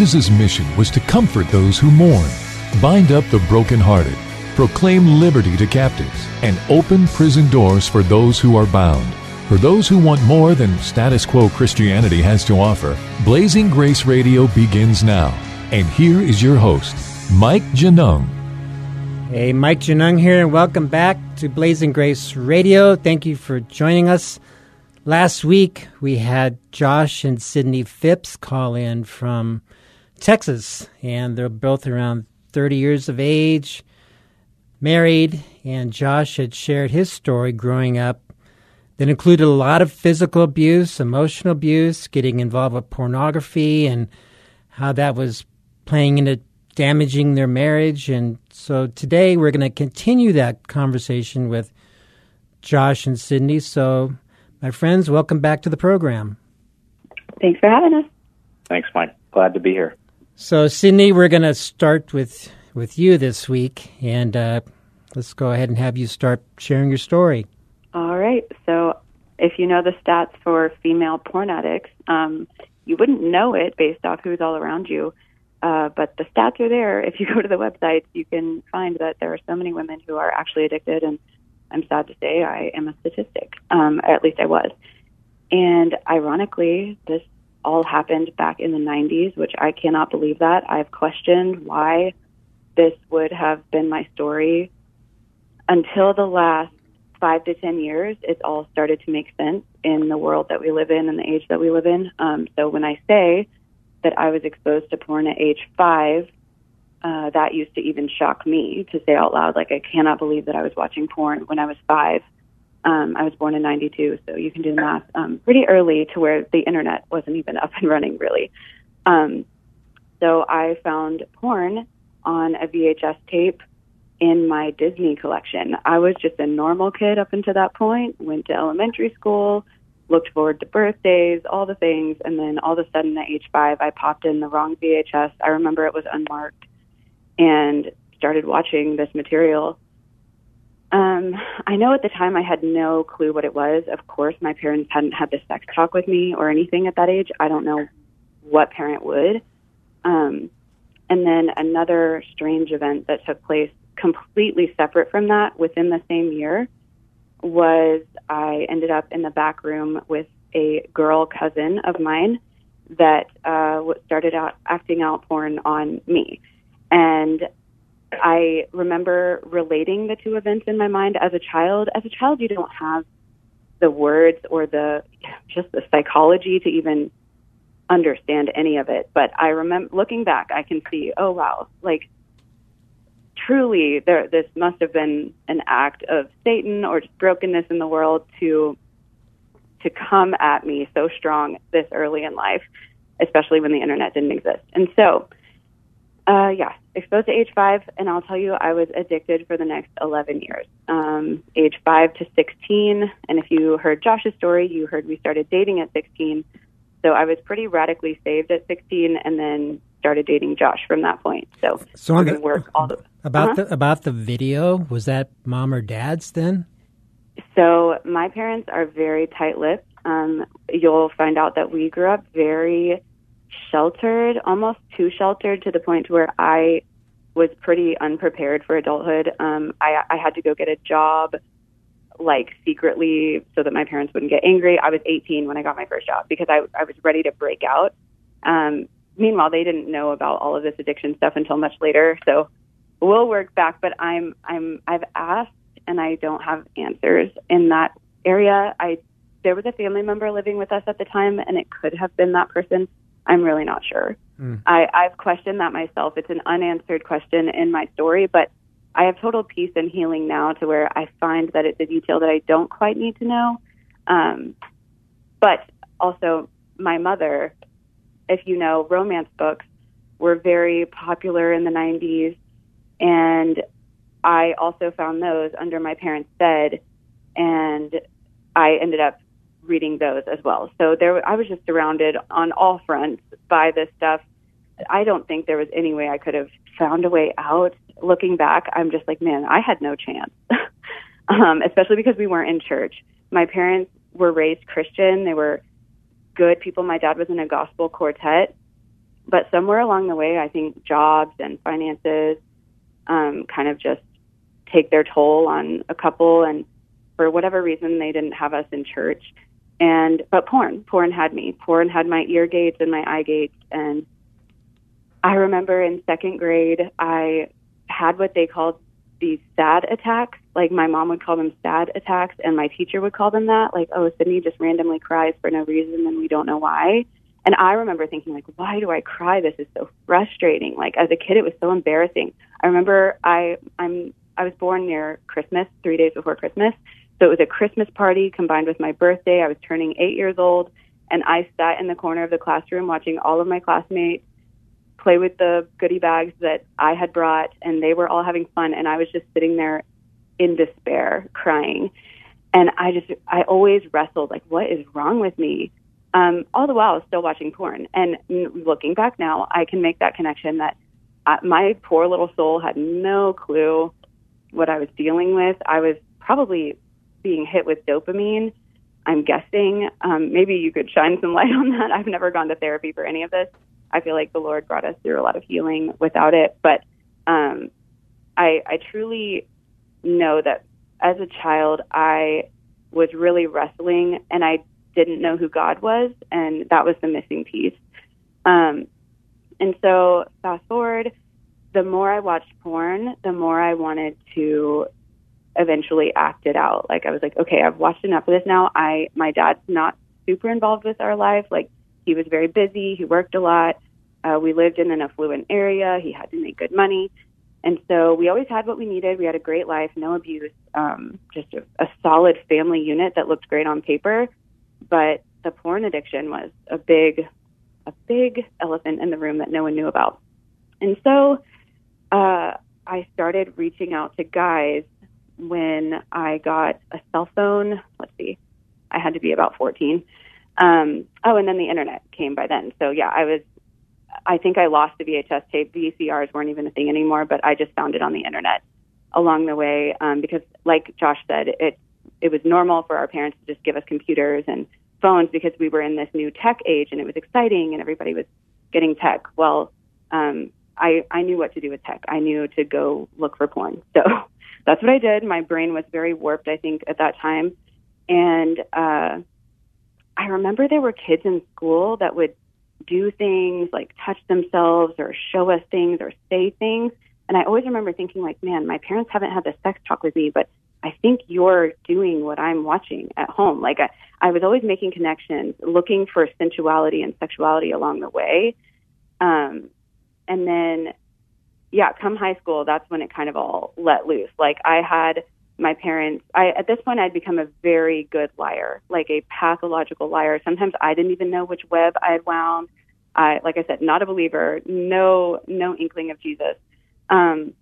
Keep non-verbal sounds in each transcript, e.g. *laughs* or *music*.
Jesus' mission was to comfort those who mourn, bind up the brokenhearted, proclaim liberty to captives, and open prison doors for those who are bound. For those who want more than status quo Christianity has to offer, Blazing Grace Radio begins now. And here is your host, Mike Genung. Hey, Mike Genung here, and welcome back to Blazing Grace Radio. Thank you for joining us. Last week, we had Josh and Sydney Phipps call in from Texas, and they're both around 30 years of age, married, and Josh had shared his story growing up that included a lot of physical abuse, emotional abuse, getting involved with pornography, and how that was playing into damaging their marriage. And so today we're going to continue that conversation with Josh and Sydney. So, my friends, welcome back to the program. Thanks for having us. Thanks, Mike. Glad to be here. So, Sydney, we're going to start with with you this week, and uh, let's go ahead and have you start sharing your story. All right. So, if you know the stats for female porn addicts, um, you wouldn't know it based off who's all around you. Uh, but the stats are there. If you *laughs* go to the website, you can find that there are so many women who are actually addicted. And I'm sad to say I am a statistic. Um, or at least I was. And ironically, this all happened back in the 90s, which I cannot believe that. I've questioned why this would have been my story until the last five to 10 years. It's all started to make sense in the world that we live in and the age that we live in. Um, so when I say that I was exposed to porn at age five, uh, that used to even shock me to say out loud. Like, I cannot believe that I was watching porn when I was five. Um, I was born in 92, so you can do the math um, pretty early to where the internet wasn't even up and running, really. Um, so I found porn on a VHS tape in my Disney collection. I was just a normal kid up until that point, went to elementary school, looked forward to birthdays, all the things, and then all of a sudden at age five, I popped in the wrong VHS. I remember it was unmarked and started watching this material. Um, I know at the time I had no clue what it was. Of course, my parents hadn't had this sex talk with me or anything at that age. I don't know what parent would. Um, and then another strange event that took place completely separate from that within the same year was I ended up in the back room with a girl cousin of mine that uh, started out acting out porn on me. And I remember relating the two events in my mind as a child. As a child, you don't have the words or the just the psychology to even understand any of it. But I remember looking back, I can see, oh wow, like truly, there this must have been an act of Satan or just brokenness in the world to to come at me so strong this early in life, especially when the internet didn't exist. And so uh, yeah, exposed to age five, and I'll tell you, I was addicted for the next 11 years, um, age five to 16. And if you heard Josh's story, you heard we started dating at 16. So I was pretty radically saved at 16, and then started dating Josh from that point. So, So I'm gonna work all the About Uh-huh. the about the video, was that mom or dad's then? So my parents are very tight-lipped. Um, you'll find out that we grew up very sheltered, almost too sheltered to the point where I was pretty unprepared for adulthood. Um, I, I had to go get a job, like secretly, so that my parents wouldn't get angry. I was 18 when I got my first job because I, I was ready to break out. Um, meanwhile, they didn't know about all of this addiction stuff until much later. So we'll work back. But I'm I'm I've asked and I don't have answers in that area. I there was a family member living with us at the time, and it could have been that person. I'm really not sure. I, I've questioned that myself. It's an unanswered question in my story, but I have total peace and healing now to where I find that it's a detail that I don't quite need to know. Um, but also, my mother, if you know, romance books were very popular in the 90s. And I also found those under my parents' bed. And I ended up reading those as well. So there, I was just surrounded on all fronts by this stuff. I don't think there was any way I could have found a way out. Looking back, I'm just like, man, I had no chance. *laughs* um, especially because we weren't in church. My parents were raised Christian. They were good people. My dad was in a gospel quartet. But somewhere along the way, I think jobs and finances um, kind of just take their toll on a couple. And for whatever reason, they didn't have us in church. And but porn, porn had me. Porn had my ear gates and my eye gates. And I remember in second grade, I had what they called these sad attacks. Like my mom would call them sad attacks, and my teacher would call them that. Like, oh, Sydney just randomly cries for no reason, and we don't know why. And I remember thinking, like, why do I cry? This is so frustrating. Like as a kid, it was so embarrassing. I remember I I'm I was born near Christmas, three days before Christmas. So it was a Christmas party combined with my birthday. I was turning eight years old, and I sat in the corner of the classroom watching all of my classmates play with the goodie bags that I had brought, and they were all having fun, and I was just sitting there in despair, crying. And I just, I always wrestled, like, what is wrong with me? Um, all the while, I was still watching porn. And looking back now, I can make that connection that uh, my poor little soul had no clue what I was dealing with. I was probably being hit with dopamine. I'm guessing. Um, maybe you could shine some light *laughs* on that. I've never gone to therapy for any of this. I feel like the Lord brought us through a lot of healing without it. But um, I, I truly know that as a child, I was really wrestling and I didn't know who God was, and that was the missing piece. Um, and so, fast forward, the more I watched porn, the more I wanted to eventually acted out. Like I was like, okay, I've watched enough of this now. I my dad's not super involved with our life. Like he was very busy. He worked a lot. Uh, we lived in an affluent area. He had to make good money. And so we always had what we needed. We had a great life, no abuse, um, just a, a solid family unit that looked great on paper. But the porn addiction was a big, a big elephant in the room that no one knew about. And so uh, I started reaching out to guys when I got a cell phone. Let's see, I had to be about 14. Um, oh, and then the internet came by then. So yeah, I was. I think I lost the VHS tape. VCRs weren't even a thing anymore, but I just found it on the internet along the way um, because, like Josh said, it it was normal for our parents to just give us computers and phones because we were in this new tech age and it was exciting and everybody was getting tech. Well, um, I I knew what to do with tech. I knew to go look for porn. *laughs* So that's what I did. My brain was very warped, I think, at that time. And uh, I remember there were kids in school that would do things like touch themselves or show us things or say things. And I always remember thinking, like, man, my parents haven't had the sex talk with me, but I think you're doing what I'm watching at home. Like, I, I was always making connections, looking for sensuality and sexuality along the way. Um, and then yeah, come high school, that's when it kind of all let loose. Like I had my parents I at this point I'd become a very good liar, like a pathological liar. Sometimes I didn't even know which web I had wound. I like I said, not a believer, no no inkling of Jesus. Um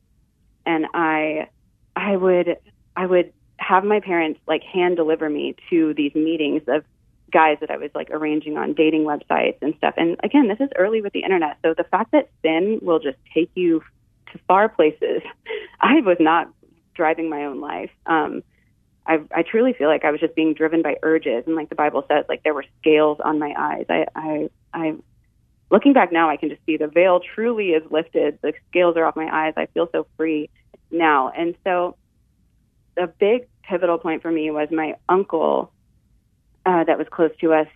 and I I would I would have my parents like hand deliver me to these meetings of guys that I was like arranging on dating websites and stuff. And again, this is early with the internet. So the fact that sin will just take you to far places. *laughs* I was not driving my own life. Um, I, I truly feel like I was just being driven by urges, and like the Bible says, like there were scales on my eyes. I, I, I, looking back now, I can just see the veil truly is lifted. The scales are off my eyes. I feel so free now, and so the big pivotal point for me was my uncle uh, that was close to us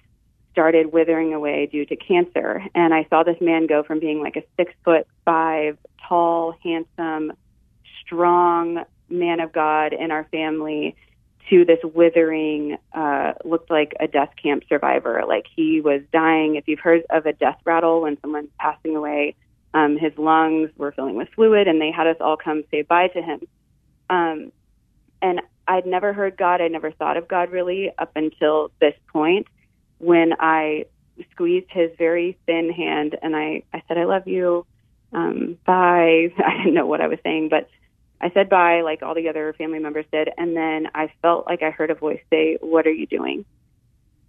started withering away due to cancer. And I saw this man go from being like a six foot five, tall, handsome, strong man of God in our family to this withering, uh, looked like a death camp survivor. Like he was dying. If you've heard of a death rattle when someone's passing away, um, his lungs were filling with fluid, and they had us all come say bye to him. Um, and I'd never heard God. I never thought of God really up until this point when I squeezed his very thin hand and I, I said, I love you. Um, bye. *laughs* I didn't know what I was saying, but I said bye like all the other family members did. And then I felt like I heard a voice say, What are you doing?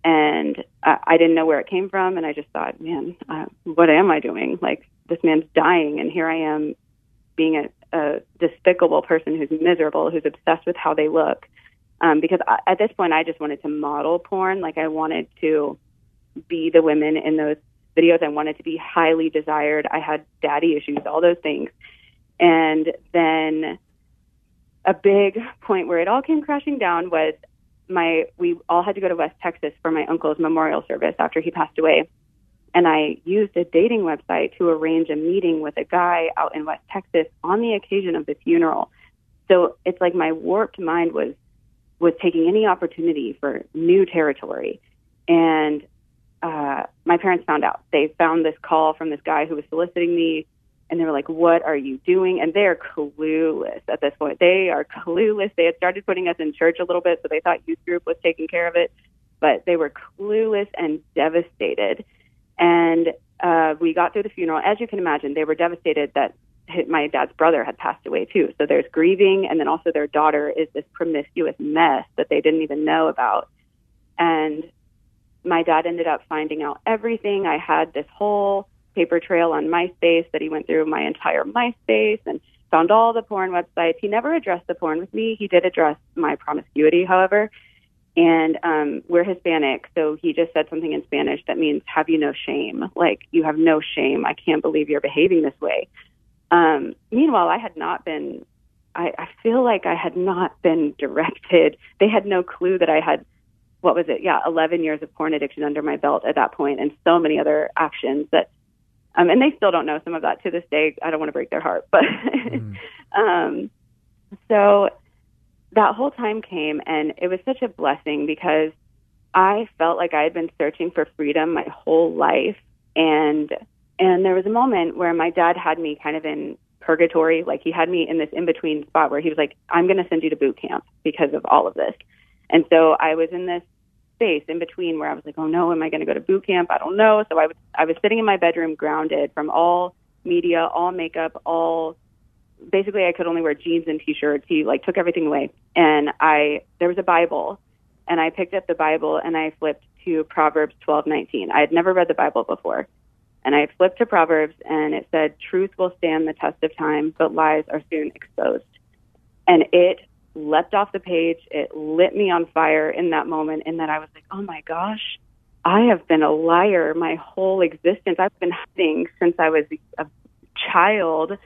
And I, I didn't know where it came from. And I just thought, man, uh, what am I doing? Like, this man's dying. And here I am being a, a despicable person who's miserable, who's obsessed with how they look. Um, because I, at this point, I just wanted to model porn. Like, I wanted to be the women in those videos. I wanted to be highly desired. I had daddy issues, all those things. And then a big point where it all came crashing down was my we all had to go to West Texas for my uncle's memorial service after he passed away. And I used a dating website to arrange a meeting with a guy out in West Texas on the occasion of the funeral. So it's like my warped mind was was taking any opportunity for new territory. And uh, my parents found out. They found this call from this guy who was soliciting me, and they were like, "What are you doing?" And they're clueless at this point. They are clueless. They had started putting us in church a little bit, so they thought youth group was taking care of it, but they were clueless and devastated. And uh, we got through the funeral. As you can imagine, they were devastated that my dad's brother had passed away too. So there's grieving, and then also their daughter is this promiscuous mess that they didn't even know about. And my dad ended up finding out everything. I had this whole paper trail on MySpace that he went through my entire MySpace and found all the porn websites. He never addressed the porn with me. He did address my promiscuity, however. And um, we're Hispanic, so he just said something in Spanish that means "Have you no shame?" Like you have no shame. I can't believe you're behaving this way. Um, meanwhile, I had not been. I, I feel like I had not been directed. They had no clue that I had what was it? Yeah, 11 years of porn addiction under my belt at that point, and so many other actions that, um, and they still don't know some of that to this day. I don't want to break their heart, but, *laughs* um, so that whole time came, and it was such a blessing because I felt like I had been searching for freedom my whole life, and and there was a moment where my dad had me kind of in purgatory, like he had me in this in between spot where he was like, "I'm going to send you to boot camp because of all of this." And so I was in this space in between where I was like, oh no, am I going to go to boot camp? I don't know. So I was I was sitting in my bedroom, grounded from all media, all makeup, all basically I could only wear jeans and t-shirts. He like took everything away, and I there was a Bible, and I picked up the Bible and I flipped to Proverbs twelve nineteen. I had never read the Bible before. And I flipped to Proverbs and it said, Truth will stand the test of time, but lies are soon exposed. And it leapt off the page. It lit me on fire in that moment, in that I was like, oh my gosh, I have been a liar my whole existence. I've been hiding since I was a child,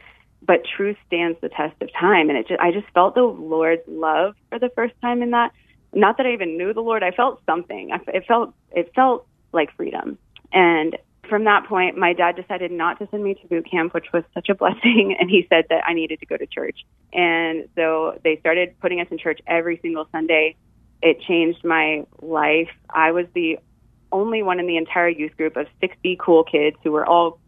but truth stands the test of time. And it just, I just felt the Lord's love for the first time in that. Not that I even knew the Lord, I felt something. I, it felt it felt like freedom. And from that point, my dad decided not to send me to boot camp, which was such a blessing. *laughs* And he said that I needed to go to church. And so they started putting us in church every single Sunday. It changed my life. I was the only one in the entire youth group of 60 cool kids who were all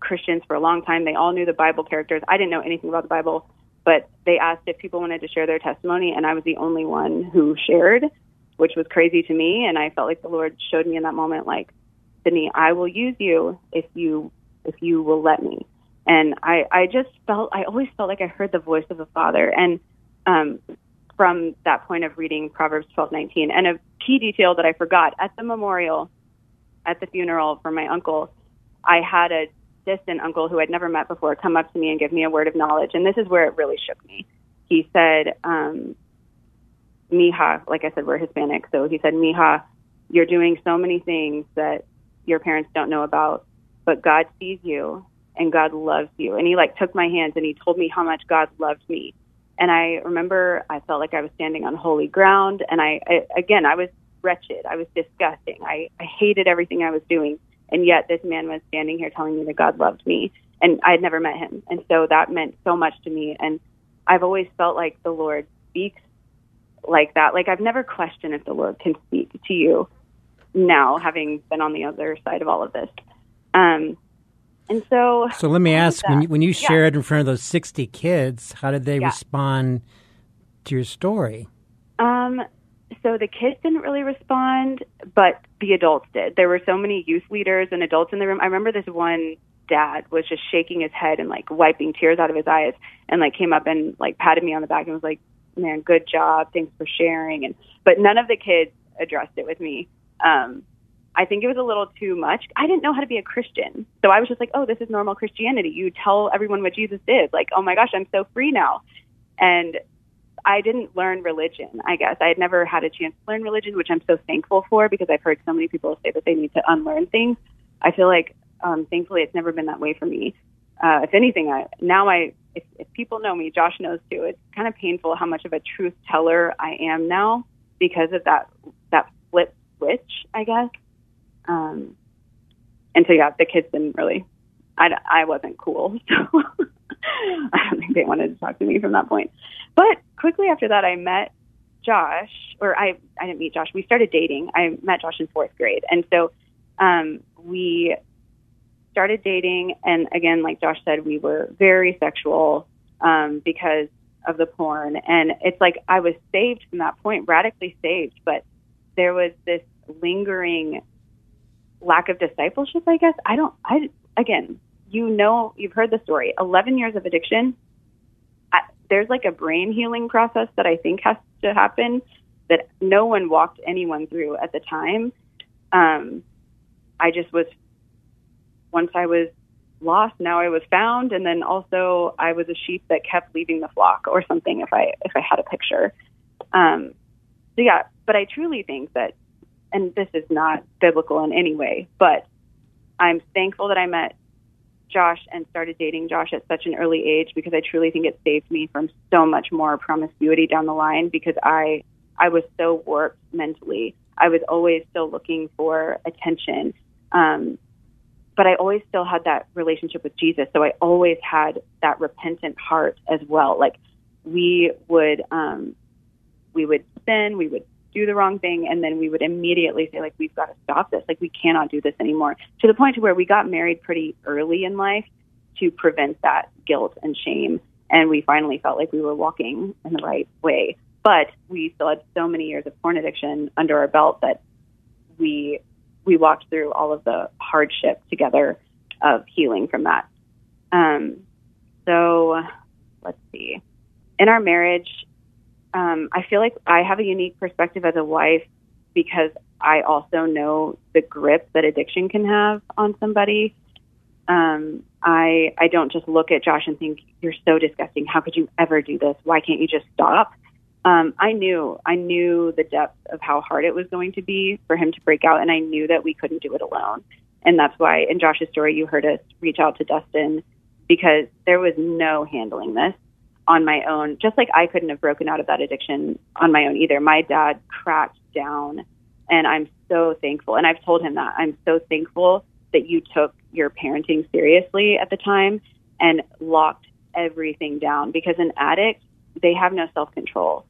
Christians for a long time. They all knew the Bible characters. I didn't know anything about the Bible, but they asked if people wanted to share their testimony, and I was the only one who shared, which was crazy to me. And I felt like the Lord showed me in that moment, like, Sydney, I will use you if you if you will let me. And I I just felt I always felt like I heard the voice of the Father. And um, from that point of reading Proverbs twelve nineteen, and a key detail that I forgot at the memorial, at the funeral for my uncle, I had a distant uncle who I'd never met before come up to me and give me a word of knowledge. And this is where it really shook me. He said, um, Mija, like I said, we're Hispanic. So he said, Mija, you're doing so many things that your parents don't know about, but God sees you and God loves you. And he like took my hands and he told me how much God loved me. And I remember I felt like I was standing on holy ground. And I, I again, I was wretched. I was disgusting. I, I hated everything I was doing. And yet this man was standing here telling me that God loved me. And I had never met him. And so that meant so much to me. And I've always felt like the Lord speaks like that. Like I've never questioned if the Lord can speak to you now, having been on the other side of all of this. Um, and so, So let me ask: when you, when you Yeah. shared in front of those sixty kids, how did they Yeah. respond to your story? Um, so the kids didn't really respond, but the adults did. There were so many youth leaders and adults in the room. I remember this one dad was just shaking his head and like wiping tears out of his eyes and like came up and like patted me on the back and was like, "Man, good job. Thanks for sharing." And but none of the kids addressed it with me. Um I think it was a little too much. I didn't know how to be a Christian. So I was just like, "Oh, this is normal Christianity. You tell everyone what Jesus did." Like, "Oh my gosh, I'm so free now." And I didn't learn religion, I guess. I had never had a chance to learn religion, which I'm so thankful for because I've heard so many people say that they need to unlearn things. I feel like, um, thankfully, it's never been that way for me. Uh, if anything, I, now I, if, if people know me, Josh knows too, it's kind of painful how much of a truth teller I am now because of that, that flip switch, I guess. Um, and so, yeah, the kids didn't really, I, I wasn't cool. *laughs* So I don't think they wanted to talk to me from that point. But quickly after that, I met Josh, or I, I didn't meet Josh. We started dating. I met Josh in fourth grade. And so um, we started dating. And again, like Josh said, we were very sexual um, because of the porn. And it's like I was saved from that point, radically saved. But there was this lingering lack of discipleship, I guess. I don't, I, again, you know, you've heard the story 11 years of addiction there's like a brain healing process that I think has to happen that no one walked anyone through at the time. Um, I just was, once I was lost, now I was found, and then also I was a sheep that kept leaving the flock or something. If I if I had a picture, um, so yeah. But I truly think that, and this is not biblical in any way, but I'm thankful that I met Josh and started dating Josh at such an early age because I truly think it saved me from so much more promiscuity down the line because I I was so warped mentally. I was always still looking for attention. Um, but I always still had that relationship with Jesus. So I always had that repentant heart as well. Like we would um we would sin, we would do the wrong thing and then we would immediately say like we've got to stop this. Like we cannot do this anymore. To the point to where we got married pretty early in life to prevent that guilt and shame and we finally felt like we were walking in the right way. But we still had so many years of porn addiction under our belt that we we walked through all of the hardship together of healing from that. Um so let's see. In our marriage um, I feel like I have a unique perspective as a wife because I also know the grip that addiction can have on somebody. Um, I I don't just look at Josh and think you're so disgusting. How could you ever do this? Why can't you just stop? Um, I knew I knew the depth of how hard it was going to be for him to break out, and I knew that we couldn't do it alone. And that's why in Josh's story, you heard us reach out to Dustin because there was no handling this on my own, just like I couldn't have broken out of that addiction on my own either. My dad cracked down, and I'm so thankful. And I've told him that I'm so thankful that you took your parenting seriously at the time and locked everything down because an addict, they have no self control.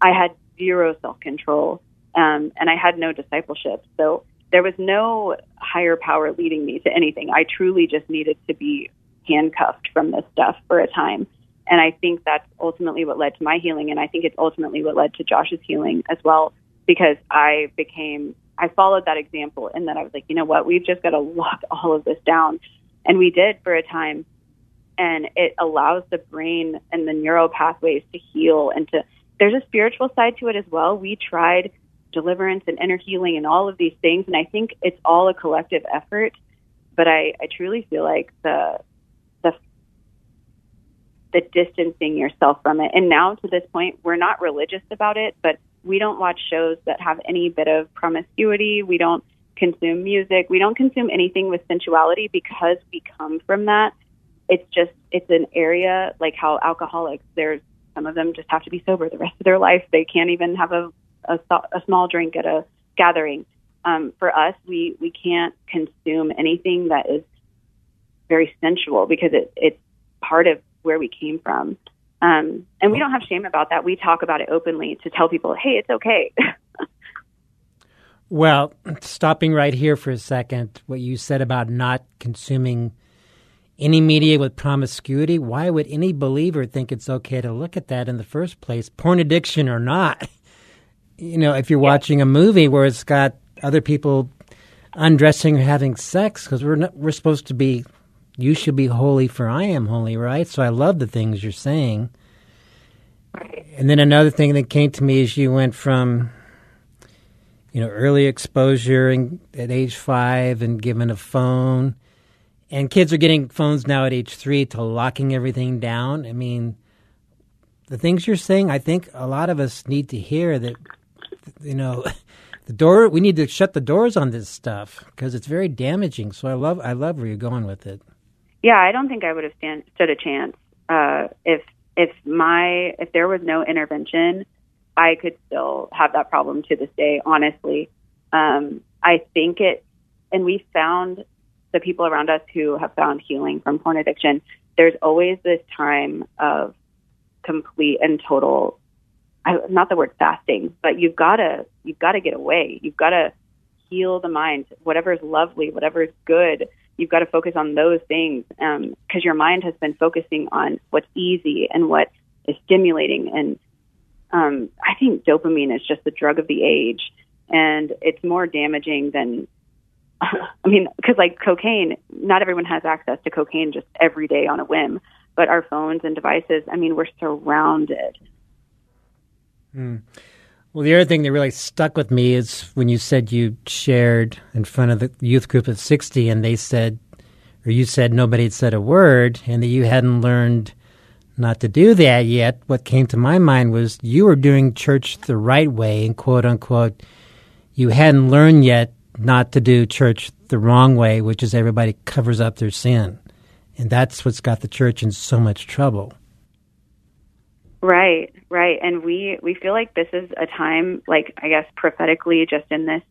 I had zero self control, um, and I had no discipleship. So there was no higher power leading me to anything. I truly just needed to be handcuffed from this stuff for a time. And I think that's ultimately what led to my healing. And I think it's ultimately what led to Josh's healing as well, because I became, I followed that example and then I was like, you know what, we've just got to lock *laughs* all of this down. And we did for a time. And it allows the brain and the neural pathways to heal and to, there's a spiritual side to it as well. We tried deliverance and inner healing and all of these things. And I think it's all a collective effort. But I, I truly feel like the the distancing yourself from it. And now to this point, we're not religious about it, but we don't watch shows that have any bit of promiscuity. We don't consume music. We don't consume anything with sensuality because we come from that. It's just, it's an area like how alcoholics, there's some of them just have to be sober the rest of their life. They can't even have a, a, a small drink at a gathering. Um, for us, we, we can't consume anything that is very sensual because it, it's part of where we came from. Um, and we don't have shame about that. We talk about it openly to tell people, hey, it's okay. *laughs* well, stopping right here for a second, what you said about not consuming any media with promiscuity, why would any believer think it's okay to look at that in the first place, porn addiction or not? *laughs* you know, if you're watching a movie where it's got other people undressing or having sex, because we're not, we're supposed to be, you should be holy for I am holy, right? So I love the things you're saying. And then another thing that came to me is you went from, you know, early exposure and at age five and given a phone, and kids are getting phones now at age three to locking everything down. I mean, the things you're saying, I think a lot of us need to hear that, you know, *laughs* the door. We need to shut the doors on this stuff because it's very damaging. So I love, I love where you're going with it. Yeah, I don't think I would have stand, stood a chance uh, if if my if there was no intervention. I could still have that problem to this day. Honestly, um, I think it, and we found the people around us who have found healing from porn addiction. There's always this time of complete and total I, not the word fasting, but you've got to you've got to get away. You've got to heal the mind. Whatever is lovely, whatever is good, you've got to focus on those things because your mind has been focusing on what's easy and what is stimulating. And um, I think dopamine is just the drug of the age, and it's more damaging than. *laughs* I mean, because like cocaine, not everyone has access to cocaine just every day on a whim. But our phones and devices, I mean, we're surrounded Well, the other thing that really stuck with me is when you said you shared in front of the youth group of 60 and they said, or you said nobody had said a word and that you hadn't learned not to do that yet. What came to my mind was you were doing church the right way and quote unquote, you hadn't learned yet not to do church the wrong way, which is everybody covers up their sin. And that's what's got the church in so much trouble. Right, right. And we we feel like this is a time like I guess prophetically just in this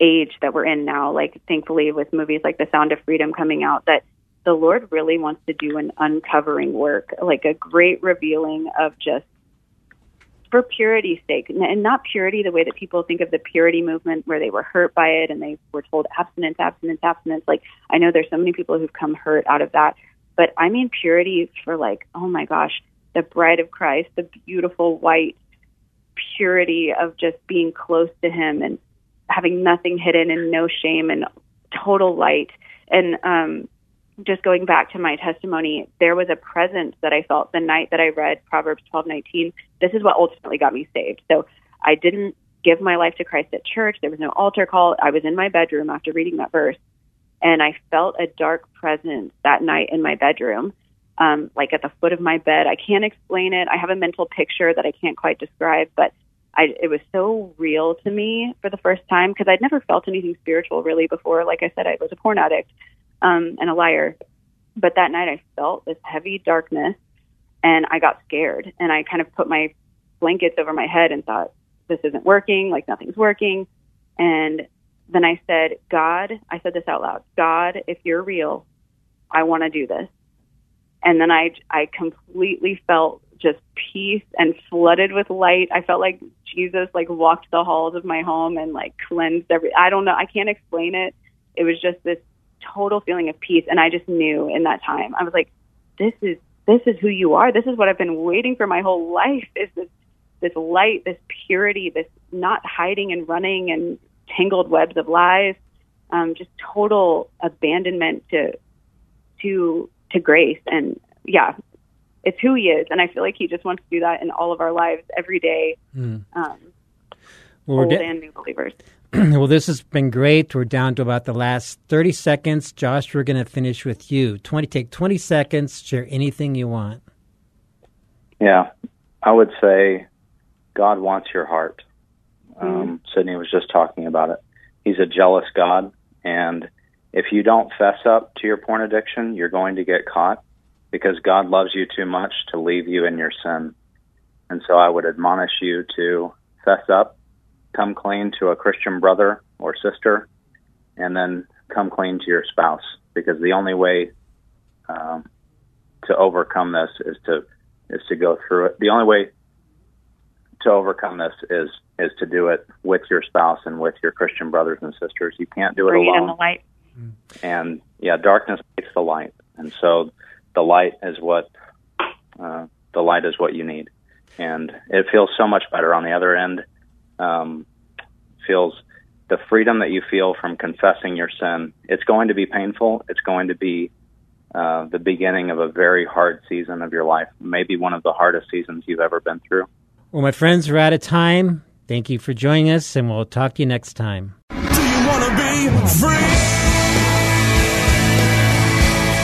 age that we're in now, like thankfully with movies like The Sound of Freedom coming out that the Lord really wants to do an uncovering work, like a great revealing of just for purity's sake, and not purity the way that people think of the purity movement, where they were hurt by it and they were told abstinence, abstinence, abstinence. Like I know there's so many people who've come hurt out of that, but I mean purity for like, oh my gosh, the bride of Christ, the beautiful white purity of just being close to Him and having nothing hidden and no shame and total light. And um, just going back to my testimony, there was a presence that I felt the night that I read Proverbs twelve nineteen. This is what ultimately got me saved. So I didn't give my life to Christ at church. There was no altar call. I was in my bedroom after reading that verse, and I felt a dark presence that night in my bedroom, um, like at the foot of my bed. I can't explain it. I have a mental picture that I can't quite describe, but I, it was so real to me for the first time because I'd never felt anything spiritual really before. Like I said, I was a porn addict um, and a liar. But that night I felt this heavy darkness and I got scared and I kind of put my blankets over my head and thought, this isn't working, like nothing's working. And then I said, God, I said this out loud God, if you're real, I want to do this. And then I, I completely felt just peace and flooded with light. I felt like Jesus like walked the halls of my home and like cleansed every I don't know, I can't explain it. It was just this total feeling of peace and I just knew in that time. I was like this is this is who you are. This is what I've been waiting for my whole life. Is this this light, this purity, this not hiding and running and tangled webs of lies. Um, just total abandonment to to to grace and yeah, it's who he is, and I feel like he just wants to do that in all of our lives every day, um, Well, we're old da- and new believers. *clears throat* well, this has been great. We're down to about the last 30 seconds. Josh, we're going to finish with you. 20, take 20 seconds, share anything you want. Yeah, I would say God wants your heart. Um, Sydney was just talking about it. He's a jealous God, and if you don't fess up to your porn addiction, you're going to get caught because God loves you too much to leave you in your sin. And so I would admonish you to fess up, come clean to a Christian brother or sister, and then come clean to your spouse because the only way um, to overcome this is to is to go through it. The only way to overcome this is is to do it with your spouse and with your Christian brothers and sisters. You can't do it Bring it in alone the light. And yeah, darkness hates the light, and so the light is what uh, the light is what you need, and it feels so much better on the other end um, feels the freedom that you feel from confessing your sin. It's going to be painful. It's going to be uh, the beginning of a very hard season of your life, maybe one of the hardest seasons you've ever been through. Well, my friends, we're out of time. Thank you for joining us, and we'll talk to you next time.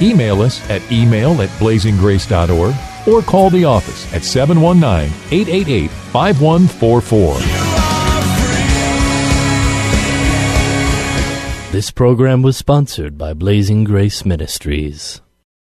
Email us at email at blazinggrace.org or call the office at 719-888-5144. This program was sponsored by Blazing Grace Ministries.